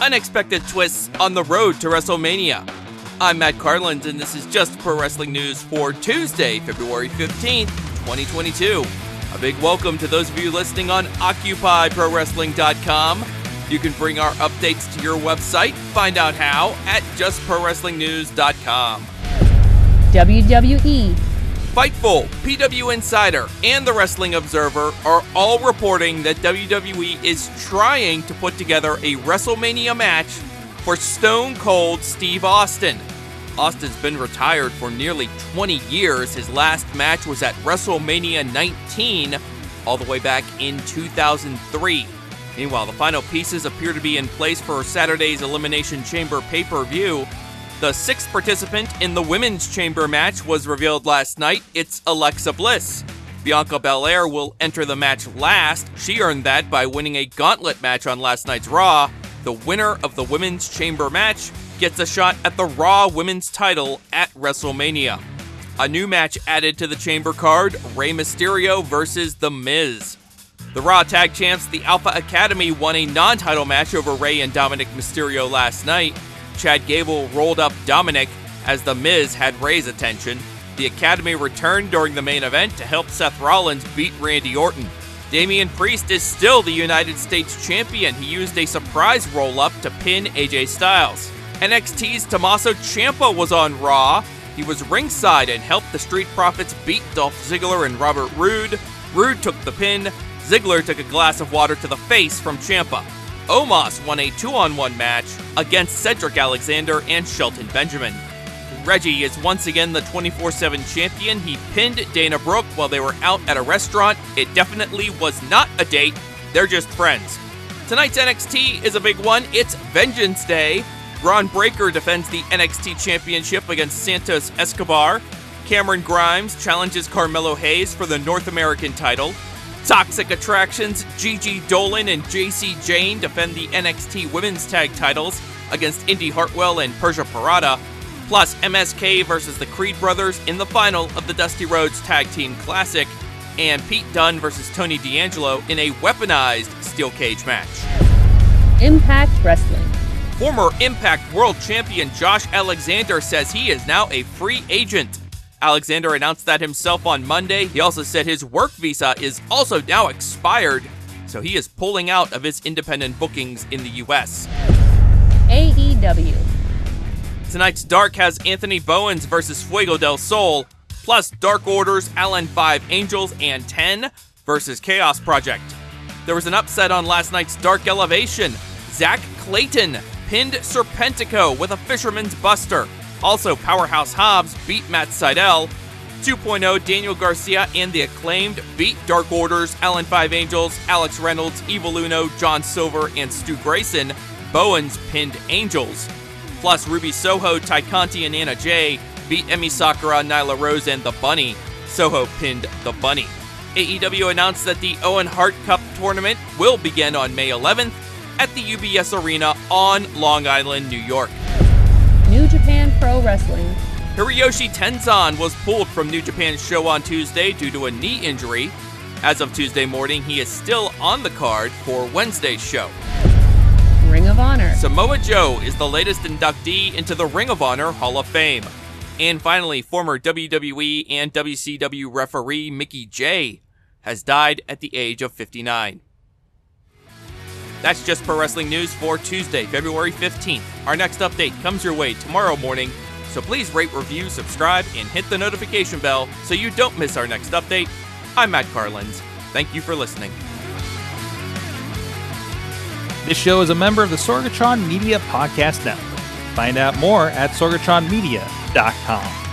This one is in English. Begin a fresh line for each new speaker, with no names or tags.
unexpected twists on the road to WrestleMania. I'm Matt Carlins, and this is just pro wrestling news for Tuesday, February 15th, 2022. A big welcome to those of you listening on OccupyProWrestling.com. You can bring our updates to your website. Find out how at JustProWrestlingNews.com.
WWE
Fightful, PW Insider, and The Wrestling Observer are all reporting that WWE is trying to put together a WrestleMania match for Stone Cold Steve Austin. Austin's been retired for nearly 20 years. His last match was at WrestleMania 19, all the way back in 2003. Meanwhile, the final pieces appear to be in place for Saturday's Elimination Chamber pay per view. The sixth participant in the women's chamber match was revealed last night. It's Alexa Bliss. Bianca Belair will enter the match last. She earned that by winning a gauntlet match on last night's Raw. The winner of the women's chamber match gets a shot at the Raw women's title at WrestleMania. A new match added to the chamber card Rey Mysterio versus The Miz. The Raw Tag Champs, the Alpha Academy, won a non title match over Rey and Dominic Mysterio last night. Chad Gable rolled up Dominic as The Miz had Rey's attention. The Academy returned during the main event to help Seth Rollins beat Randy Orton. Damian Priest is still the United States champion. He used a surprise roll up to pin AJ Styles. NXT's Tommaso Ciampa was on Raw. He was ringside and helped the Street Profits beat Dolph Ziggler and Robert Roode. Roode took the pin. Ziggler took a glass of water to the face from Ciampa. Omos won a two on one match against Cedric Alexander and Shelton Benjamin. Reggie is once again the 24 7 champion. He pinned Dana Brooke while they were out at a restaurant. It definitely was not a date, they're just friends. Tonight's NXT is a big one. It's Vengeance Day. Bron Breakker defends the NXT Championship against Santos Escobar. Cameron Grimes challenges Carmelo Hayes for the North American title. Toxic Attractions, Gigi Dolin and Jacy Jayne defend the NXT Women's Tag titles against Indi Hartwell and Persia Pirotta, Plus, MSK versus the Creed Brothers in the final of the Dusty Rhodes Tag Team Classic. And Pete Dunne versus Tony D'Angelo in a weaponized steel cage match.
Impact Wrestling.
Former Impact World Champion Josh Alexander says he is now a free agent. Alexander announced that himself on Monday. He also said his work visa is also now expired, so he is pulling out of his independent bookings in the US.
AEW.
Tonight's Dark has Anthony Bowens versus Fuego del Sol, plus Dark Orders, Alan 5 Angels, and 10 versus Chaos Project. There was an upset on last night's Dark Elevation. Zach Clayton pinned Serpentico with a Fisherman's Buster. Also, Powerhouse Hobbs beat Matt Sydal. 2.0 Daniel Garcia and the acclaimed beat Dark Orders, Alan 5 Angels, Alex Reynolds, Evil Uno, John Silver, and Stu Grayson. Bowens pinned Angels. Plus, Ruby Soho, Tay Conti, and Anna Jay beat Emi Sakura, Nyla Rose, and The Bunny. Soho pinned The Bunny. AEW announced that the Owen Hart Cup tournament will begin on May 11th at the UBS Arena on Long Island, New York.
Pro Wrestling.
Hiroyoshi Tenzan was pulled from New Japan's show on Tuesday due to a knee injury. As of Tuesday morning, he is still on the card for Wednesday's show.
Ring of Honor.
Samoa Joe is the latest inductee into the Ring of Honor Hall of Fame. And finally, former WWE and WCW referee Mickie Jay has died at the age of 59. That's just pro wrestling news for Tuesday, February 15th. Our next update comes your way tomorrow morning, so please rate, review, subscribe, and hit the notification bell so you don't miss our next update. I'm Matt Carlins. Thank you for listening.
This show is a member of the Sorgatron Media Podcast Network. Find out more at sorgatronmedia.com.